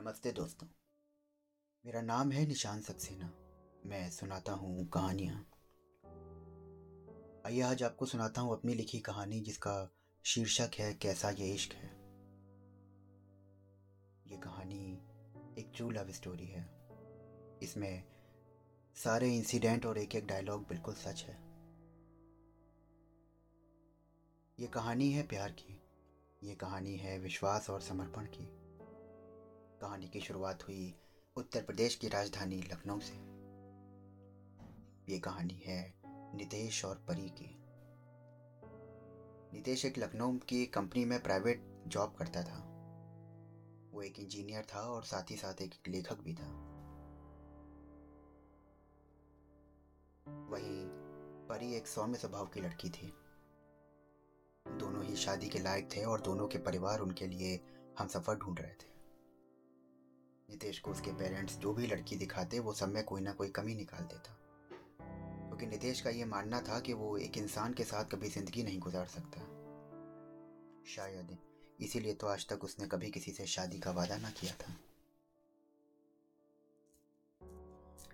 नमस्ते दोस्तों। मेरा नाम है निशान सक्सेना। मैं सुनाता हूँ कहानियाँ। आइए आज आपको सुनाता हूँ अपनी लिखी कहानी जिसका शीर्षक है, कैसा ये इश्क है? ये कहानी एक ट्रू लव स्टोरी है। इसमें सारे इंसिडेंट और एक एक डायलॉग बिल्कुल सच है। ये कहानी है प्यार की। ये कहानी है विश्वास और समर्पण की। कहानी की शुरुआत हुई उत्तर प्रदेश की राजधानी लखनऊ से। ये कहानी है नितेश और परी की। नितेश एक लखनऊ की कंपनी में प्राइवेट जॉब करता था। वो एक इंजीनियर था और साथ ही साथ एक लेखक भी था। वही परी एक सौम्य स्वभाव की लड़की थी। दोनों ही शादी के लायक थे और दोनों के परिवार उनके लिए हम सफ़र ढूंढ रहे थे। नितेश को उसके पेरेंट्स जो भी लड़की दिखाते, वो सब में कोई ना कोई कमी निकाल देता। क्योंकि तो नितेश का ये मानना था कि वो एक इंसान के साथ कभी ज़िंदगी नहीं गुजार सकता। शायद। इसीलिए तो आज तक उसने कभी किसी से शादी का वादा ना किया था।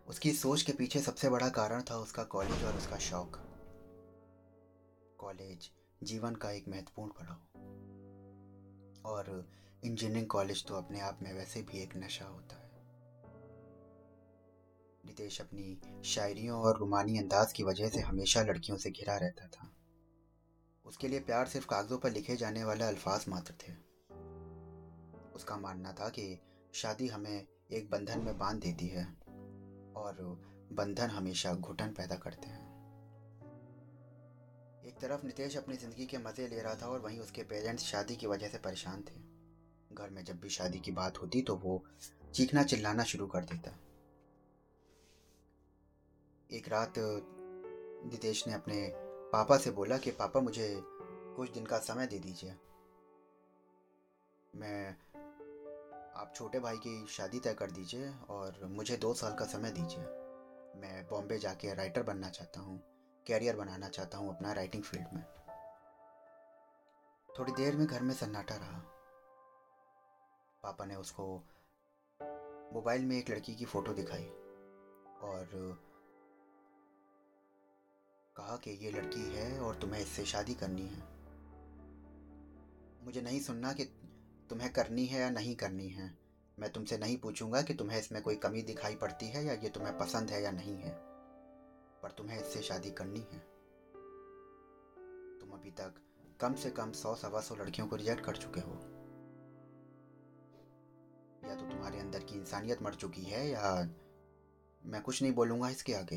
उसकी सोच के पीछे सबसे बड़ा कारण था उसका कॉलेज और उसका शौक। कॉलेज जीवन का एक महत्वपूर्ण पड़ाव। और इंजीनियरिंग कॉलेज तो अपने आप में वैसे भी एक नशा होता है। नितेश अपनी शायरियों और रुमानी अंदाज की वजह से हमेशा लड़कियों से घिरा रहता था। उसके लिए प्यार सिर्फ़ कागजों पर लिखे जाने वाले अल्फाज मात्र थे। उसका मानना था कि शादी हमें एक बंधन में बाँध देती है और बंधन हमेशा घुटन पैदा करते हैं। एक तरफ़ नितेश अपनी ज़िंदगी के मज़े ले रहा था और वहीं उसके पेरेंट्स शादी की वजह से परेशान थे। घर में जब भी शादी की बात होती तो वो चीखना चिल्लाना शुरू कर देता। एक रात, नितेश ने अपने पापा से बोला कि, पापा, मुझे कुछ दिन का समय दे दीजिए। मैं आप छोटे भाई की शादी तय कर दीजिए और मुझे दो साल का समय दीजिए। मैं बॉम्बे जाके राइटर बनना चाहता हूँ कैरियर बनाना चाहता हूँ अपना राइटिंग फ़ील्ड में। थोड़ी देर में घर में सन्नाटा रहा। पापा ने उसको मोबाइल में एक लड़की की फ़ोटो दिखाई और कहा कि ये लड़की है और तुम्हें इससे शादी करनी है। मुझे नहीं सुनना कि तुम्हें करनी है या नहीं करनी है। मैं तुमसे नहीं पूछूँगा कि तुम्हें इसमें कोई कमी दिखाई पड़ती है या ये तुम्हें पसंद है या नहीं है, पर तुम्हें इससे शादी करनी है। तुम अभी तक कम से कम सौ सवा सौ लड़कियों को रिजेक्ट कर चुके हो। या तो तुम्हारे अंदर की इंसानियत मर चुकी है या मैं कुछ नहीं बोलूँगा इसके आगे।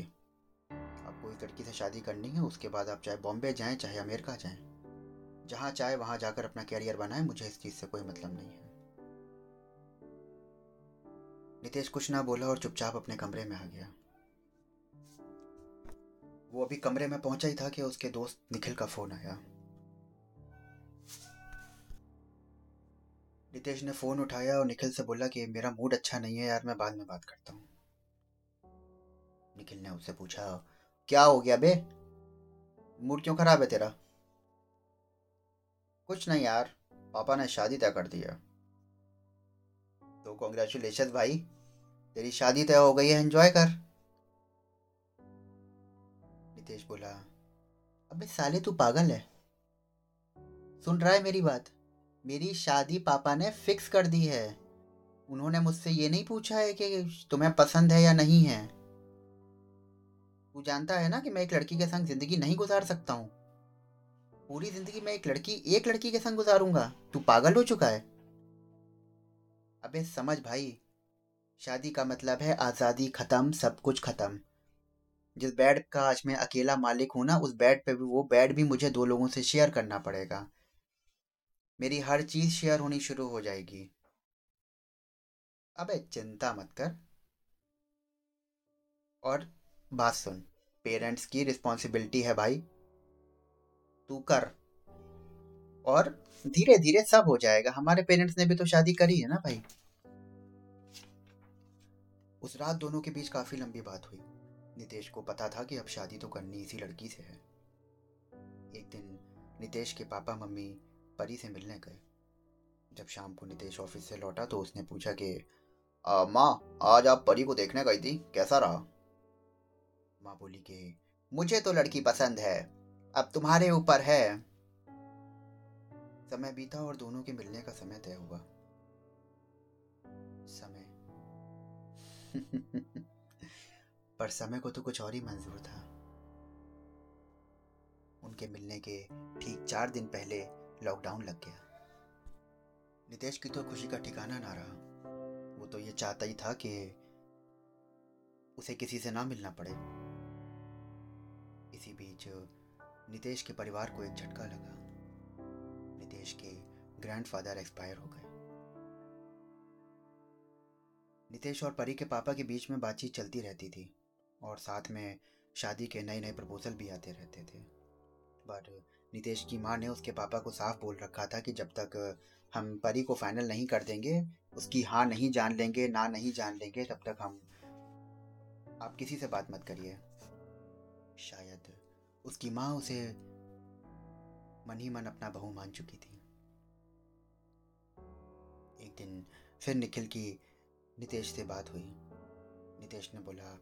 आपको इस लड़की से शादी करनी है, उसके बाद आप चाहे बॉम्बे जाएँ, चाहे अमेरिका जाएँ, जहाँ चाहे वहाँ जाकर अपना कैरियर बनाएँ, मुझे इस चीज़ से कोई मतलब नहीं है। नितेश कुछ ना बोला और चुपचाप अपने कमरे में आ गया। वो अभी कमरे में पहुँचा ही था कि उसके दोस्त निखिल का फ़ोन आया। रितेश ने फ़ोन उठाया और निखिल से बोला कि मेरा मूड अच्छा नहीं है यार, मैं बाद में बात करता हूँ। निखिल ने उससे पूछा, क्या हो गया बे? मूड क्यों खराब है तेरा? कुछ नहीं यार, पापा ने शादी तय कर दिया तो कॉन्ग्रेचुलेशन भाई, तेरी शादी तय हो गई है एंजॉय कर। नितेश बोला, अबे साले तू पागल है। सुन रहा है मेरी बात? मेरी शादी पापा ने फिक्स कर दी है। उन्होंने मुझसे ये नहीं पूछा है कि तुम्हें पसंद है या नहीं है। तू जानता है ना कि मैं एक लड़की के संग ज़िंदगी नहीं गुजार सकता हूँ। पूरी ज़िंदगी में एक लड़की एक लड़की के संग गुजारूँगा। तू पागल हो चुका है। अबे, समझ भाई। शादी का मतलब है आज़ादी ख़त्म, सब कुछ ख़त्म। जिस बेड का आज मैं अकेला मालिक हूँ ना, उस बेड पे भी, वो बेड भी मुझे दो लोगों से शेयर करना पड़ेगा। मेरी हर चीज़ शेयर होनी शुरू हो जाएगी। अबे, चिंता मत कर। और बात सुन, पेरेंट्स की रिस्पॉन्सिबिलिटी है भाई। तू कर। और धीरे धीरे सब हो जाएगा। हमारे पेरेंट्स ने भी तो शादी करी है ना भाई। उस रात दोनों के बीच काफ़ी लंबी बात हुई। नितेश को पता था कि अब शादी तो करनी इसी लड़की से है। एक दिन नितेश के पापा, मम्मी परी से मिलने गए जब शाम को नितेश ऑफ़िस से लौटा तो उसने पूछा कि माँ, आज आप परी को देखने गई थी? कैसा रहा? माँ बोली कि, मुझे तो लड़की पसंद है, अब तुम्हारे ऊपर है। समय बीता और दोनों के मिलने का समय तय हुआ। समय। पर समय को तो कुछ और ही मंजूर था। उनके मिलने के ठीक चार दिन पहले लॉकडाउन लग गया। नितेश की तो खुशी का ठिकाना ना रहा। वो तो ये चाहता ही था कि उसे किसी से ना मिलना पड़े। इसी बीच नितेश के परिवार को एक झटका लगा। नितेश के ग्रैंडफादर एक्सपायर हो गए। नितेश और परी के पापा के बीच में बातचीत चलती रहती थी और साथ में शादी के नए नए प्रपोजल भी आते रहते थे। पर नितेश की माँ ने उसके पापा को साफ़ बोल रखा था कि जब तक हम परी को फाइनल नहीं कर देंगे, उसकी हाँ नहीं जान लेंगे, ना नहीं जान लेंगे, तब तक हम, आप किसी से बात मत करिए। शायद उसकी माँ उसे मन ही मन अपना बहू मान चुकी थी। एक दिन फिर निखिल की नितेश से बात हुई। नितेश ने बोला,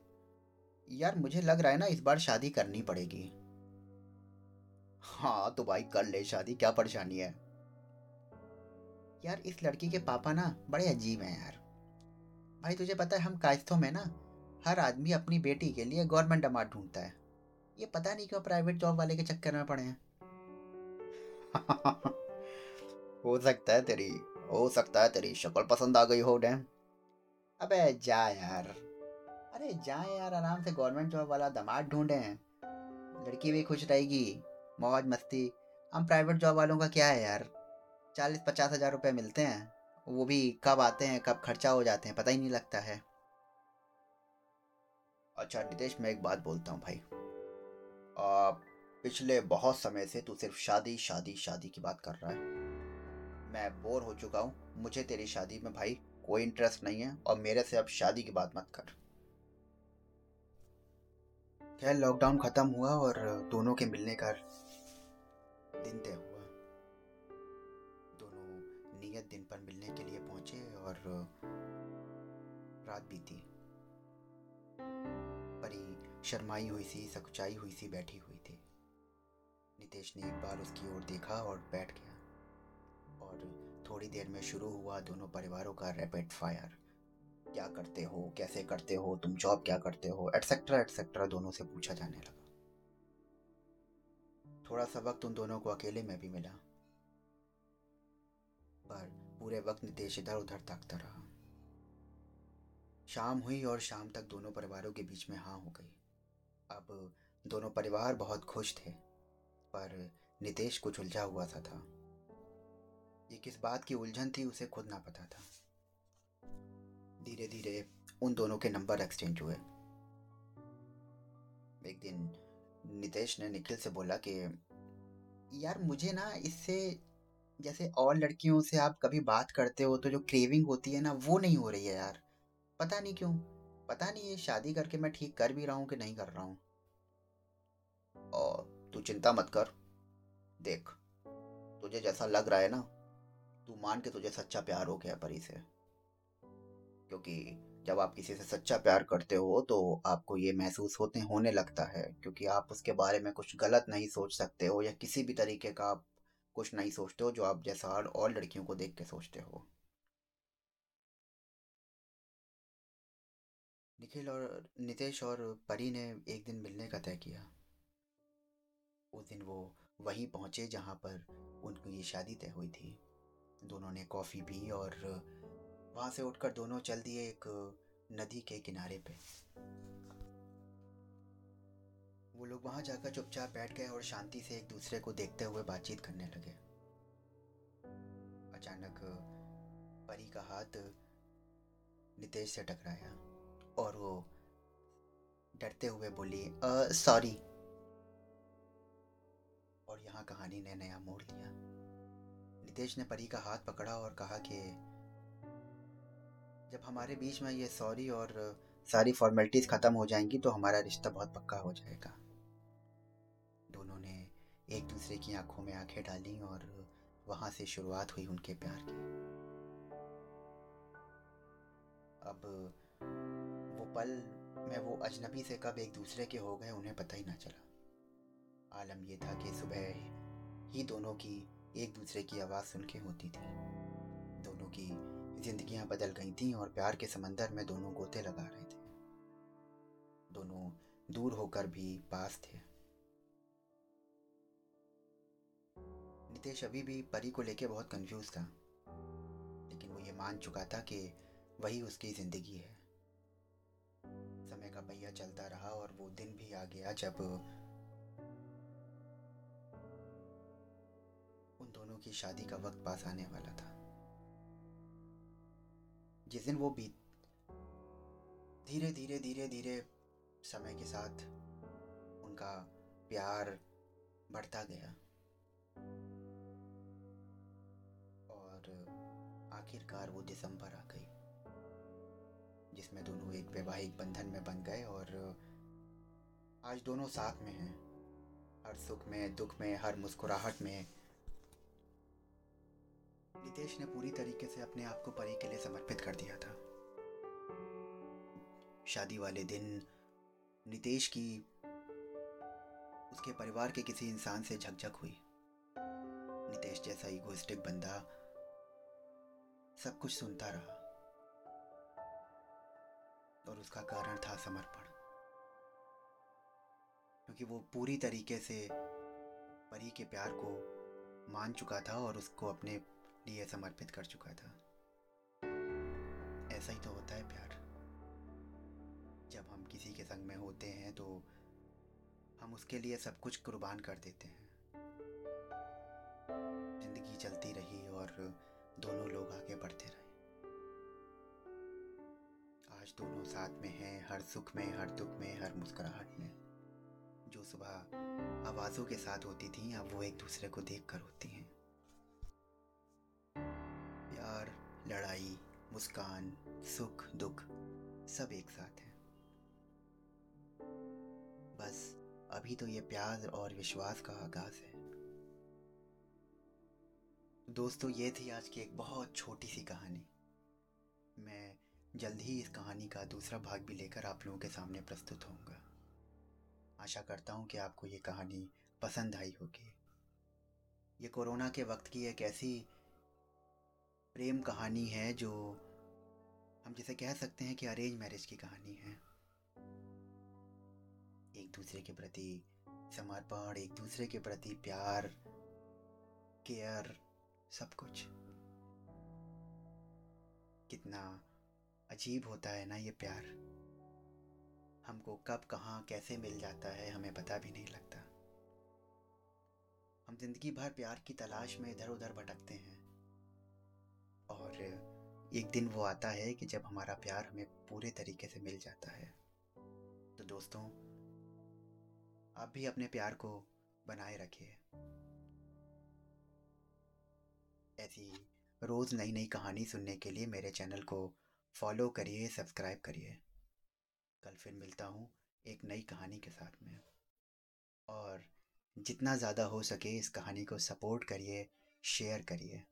यार, मुझे लग रहा है ना, इस बार शादी करनी पड़ेगी। हाँ तो भाई कर ले शादी, क्या परेशानी है? यार, इस लड़की के पापा ना बड़े अजीब हैं यार। भाई, तुझे पता है, हम कायस्थों में ना हर आदमी अपनी बेटी के लिए गवर्नमेंट अमाउंट ढूंढता है। ये पता नहीं क्यों प्राइवेट जॉब वाले के चक्कर में पड़े हैं। हो सकता है तेरी, हो सकता है तेरी शक्ल पसंद आ गई हो, डैम। अबे, जा यार। अरे, जा यार, आराम से गवर्नमेंट जॉब वाला दमाद ढूंढे हैं। लड़की भी खुश रहेगी। मौज मस्ती। हम प्राइवेट जॉब वालों का क्या है यार? चालीस पचास हज़ार रुपये मिलते हैं। वो भी कब आते हैं कब खर्चा हो जाते हैं पता ही नहीं लगता है। अच्छा नितेश मैं एक बात बोलता हूँ भाई। आ, पिछले बहुत समय से तू सिर्फ़ शादी शादी शादी की बात कर रहा है। मैं बोर हो चुका हूँ। मुझे तेरी शादी में भाई कोई इंटरेस्ट नहीं है और मेरे से अब शादी की बात मत कर। खैर लॉकडाउन खत्म हुआ और दोनों के मिलने का दिन तय हुआ। दोनों नियत दिन पर मिलने के लिए पहुँचे और, रात बीती। परी शर्माई हुई सी, सकुचाई हुई सी बैठी हुई थी। नितेश ने एक बार उसकी ओर देखा और बैठ गया। और थोड़ी देर में शुरू हुआ दोनों परिवारों का रैपिड फायर क्या करते हो? कैसे करते हो? तुम जॉब क्या करते हो? एटसेट्रा एटसेट्रा दोनों से पूछा जाने लगा। थोड़ा सा वक्त उन दोनों को अकेले में भी मिला। पर पूरे वक्त नितेश इधर उधर तकता रहा। शाम हुई और शाम तक दोनों परिवारों के बीच में हाँ हो गई। अब दोनों परिवार बहुत खुश थे, पर नितेश कुछ उलझा हुआ सा था। ये किस बात की उलझन थी उसे खुद ना पता था। धीरे धीरे उन दोनों के नंबर एक्सचेंज हुए। एक दिन नितेश ने निखिल से बोला कि, यार, मुझे ना इससे, जैसे और लड़कियों से आप कभी बात करते हो तो जो क्रेविंग होती है ना, वो नहीं हो रही है यार। पता नहीं क्यों, पता नहीं ये शादी करके मैं ठीक कर भी रहा हूँ कि नहीं कर रहा हूँ। और तू चिंता मत कर, देख, तुझे जैसा लग रहा है ना, तू मान के तुझे सच्चा प्यार हो गया परी से। क्योंकि जब आप किसी से सच्चा प्यार करते हो तो आपको ये महसूस होते, होने लगता है, क्योंकि आप उसके बारे में कुछ गलत नहीं सोच सकते हो, या किसी भी तरीके का आप कुछ नहीं सोचते हो, जो आप जैसा और लड़कियों को देख के सोचते हो। निखिल और नितेश और परी ने एक दिन मिलने का तय किया। उस दिन वो वहीं पहुँचे, जहाँ पर उनकी शादी तय हुई थी। दोनों ने कॉफ़ी पी और वहाँ से उठकर दोनों चल दिए एक नदी के किनारे पे। वो लोग वहाँ जाकर चुपचाप बैठ गए और शांति से एक दूसरे को देखते हुए बातचीत करने लगे। अचानक परी का हाथ नितेश से टकराया और वो डरते हुए बोली सॉरी और यहाँ कहानी ने नया मोड़ लिया। नितेश ने परी का हाथ पकड़ा और कहा कि जब हमारे बीच में ये सॉरी और सारी फॉर्मेलिटीज ख़त्म हो जाएँगी तो हमारा रिश्ता बहुत पक्का हो जाएगा। दोनों ने एक दूसरे की आँखों में आँखें डाली और वहाँ से शुरुआत हुई उनके प्यार की। अब, वो पल में वो अजनबी से कब एक दूसरे के हो गए, उन्हें पता ही ना चला। आलम ये था कि सुबह ही दोनों की, एक दूसरे की आवाज़ सुन के होती थी। दोनों की जिंदगियाँ बदल गई थीं और प्यार के समंदर में दोनों गोते लगा रहे थे। दोनों दूर होकर भी पास थे। नितेश अभी भी परी को लेके बहुत कंफ्यूज था, लेकिन वो ये मान चुका था कि वही उसकी ज़िंदगी है। समय का पहिया चलता रहा और वो दिन भी आ गया जब उन दोनों की शादी का वक्त पास आने वाला था। जिस दिन वो बीत धीरे धीरे धीरे धीरे समय के साथ उनका प्यार बढ़ता गया। और आखिरकार वो दिसंबर आ गई, जिसमें दोनों एक वैवाहिक बंधन में बन गए और आज दोनों साथ में हैं। हर सुख में, दुख में, हर मुस्कुराहट में नितेश ने पूरी तरीके से अपने आप को परी के लिए समर्पित कर दिया था। शादी वाले दिन नितेश की उसके परिवार के किसी इंसान से झकझक हुई। नितेश जैसा इगोइस्टिक बंदा सब कुछ सुनता रहा। और उसका कारण था समर्पण। क्योंकि वो पूरी तरीके से परी के प्यार को मान चुका था और उसको अपने लिए समर्पित कर चुका था। ऐसा ही तो होता है प्यार। जब हम किसी के संग में होते हैं तो हम उसके लिए सब कुछ कुर्बान कर देते हैं। ज़िंदगी चलती रही और दोनों लोग आगे बढ़ते रहे। आज दोनों साथ में हैं, हर सुख में, हर दुख में, हर मुस्कुराहट में। जो सुबह आवाज़ों के साथ होती थी, अब वो एक दूसरे को देख कर होती हैं। लड़ाई, मुस्कान, सुख, दुख, सब एक साथ हैं। बस, अभी तो ये प्यार और विश्वास का आगाज़ है। दोस्तों, ये थी आज की एक बहुत छोटी सी कहानी। मैं जल्द ही इस कहानी का दूसरा भाग भी लेकर आप लोगों के सामने प्रस्तुत होऊँगा। आशा करता हूँ कि आपको ये कहानी पसंद आई होगी। ये कोरोना के वक्त की एक ऐसी प्रेम कहानी है जो हम जिसे कह सकते हैं कि अरेंज मैरिज की कहानी है। एक दूसरे के प्रति समर्पण, एक दूसरे के प्रति प्यार केयर सब कुछ। कितना अजीब होता है ना ये प्यार। हमको कब, कहाँ, कैसे मिल जाता है हमें पता भी नहीं लगता। हम ज़िंदगी भर प्यार की तलाश में इधर उधर भटकते हैं। और एक दिन वो आता है कि जब हमारा प्यार हमें पूरे तरीके से मिल जाता है। तो दोस्तों, आप भी अपने प्यार को बनाए रखिए। ऐसी रोज़ नई नई कहानी सुनने के लिए मेरे चैनल को फॉलो करिए, सब्सक्राइब करिए। कल फिर मिलता हूँ एक नई कहानी के साथ में। और जितना ज़्यादा हो सके इस कहानी को सपोर्ट करिए, शेयर करिए।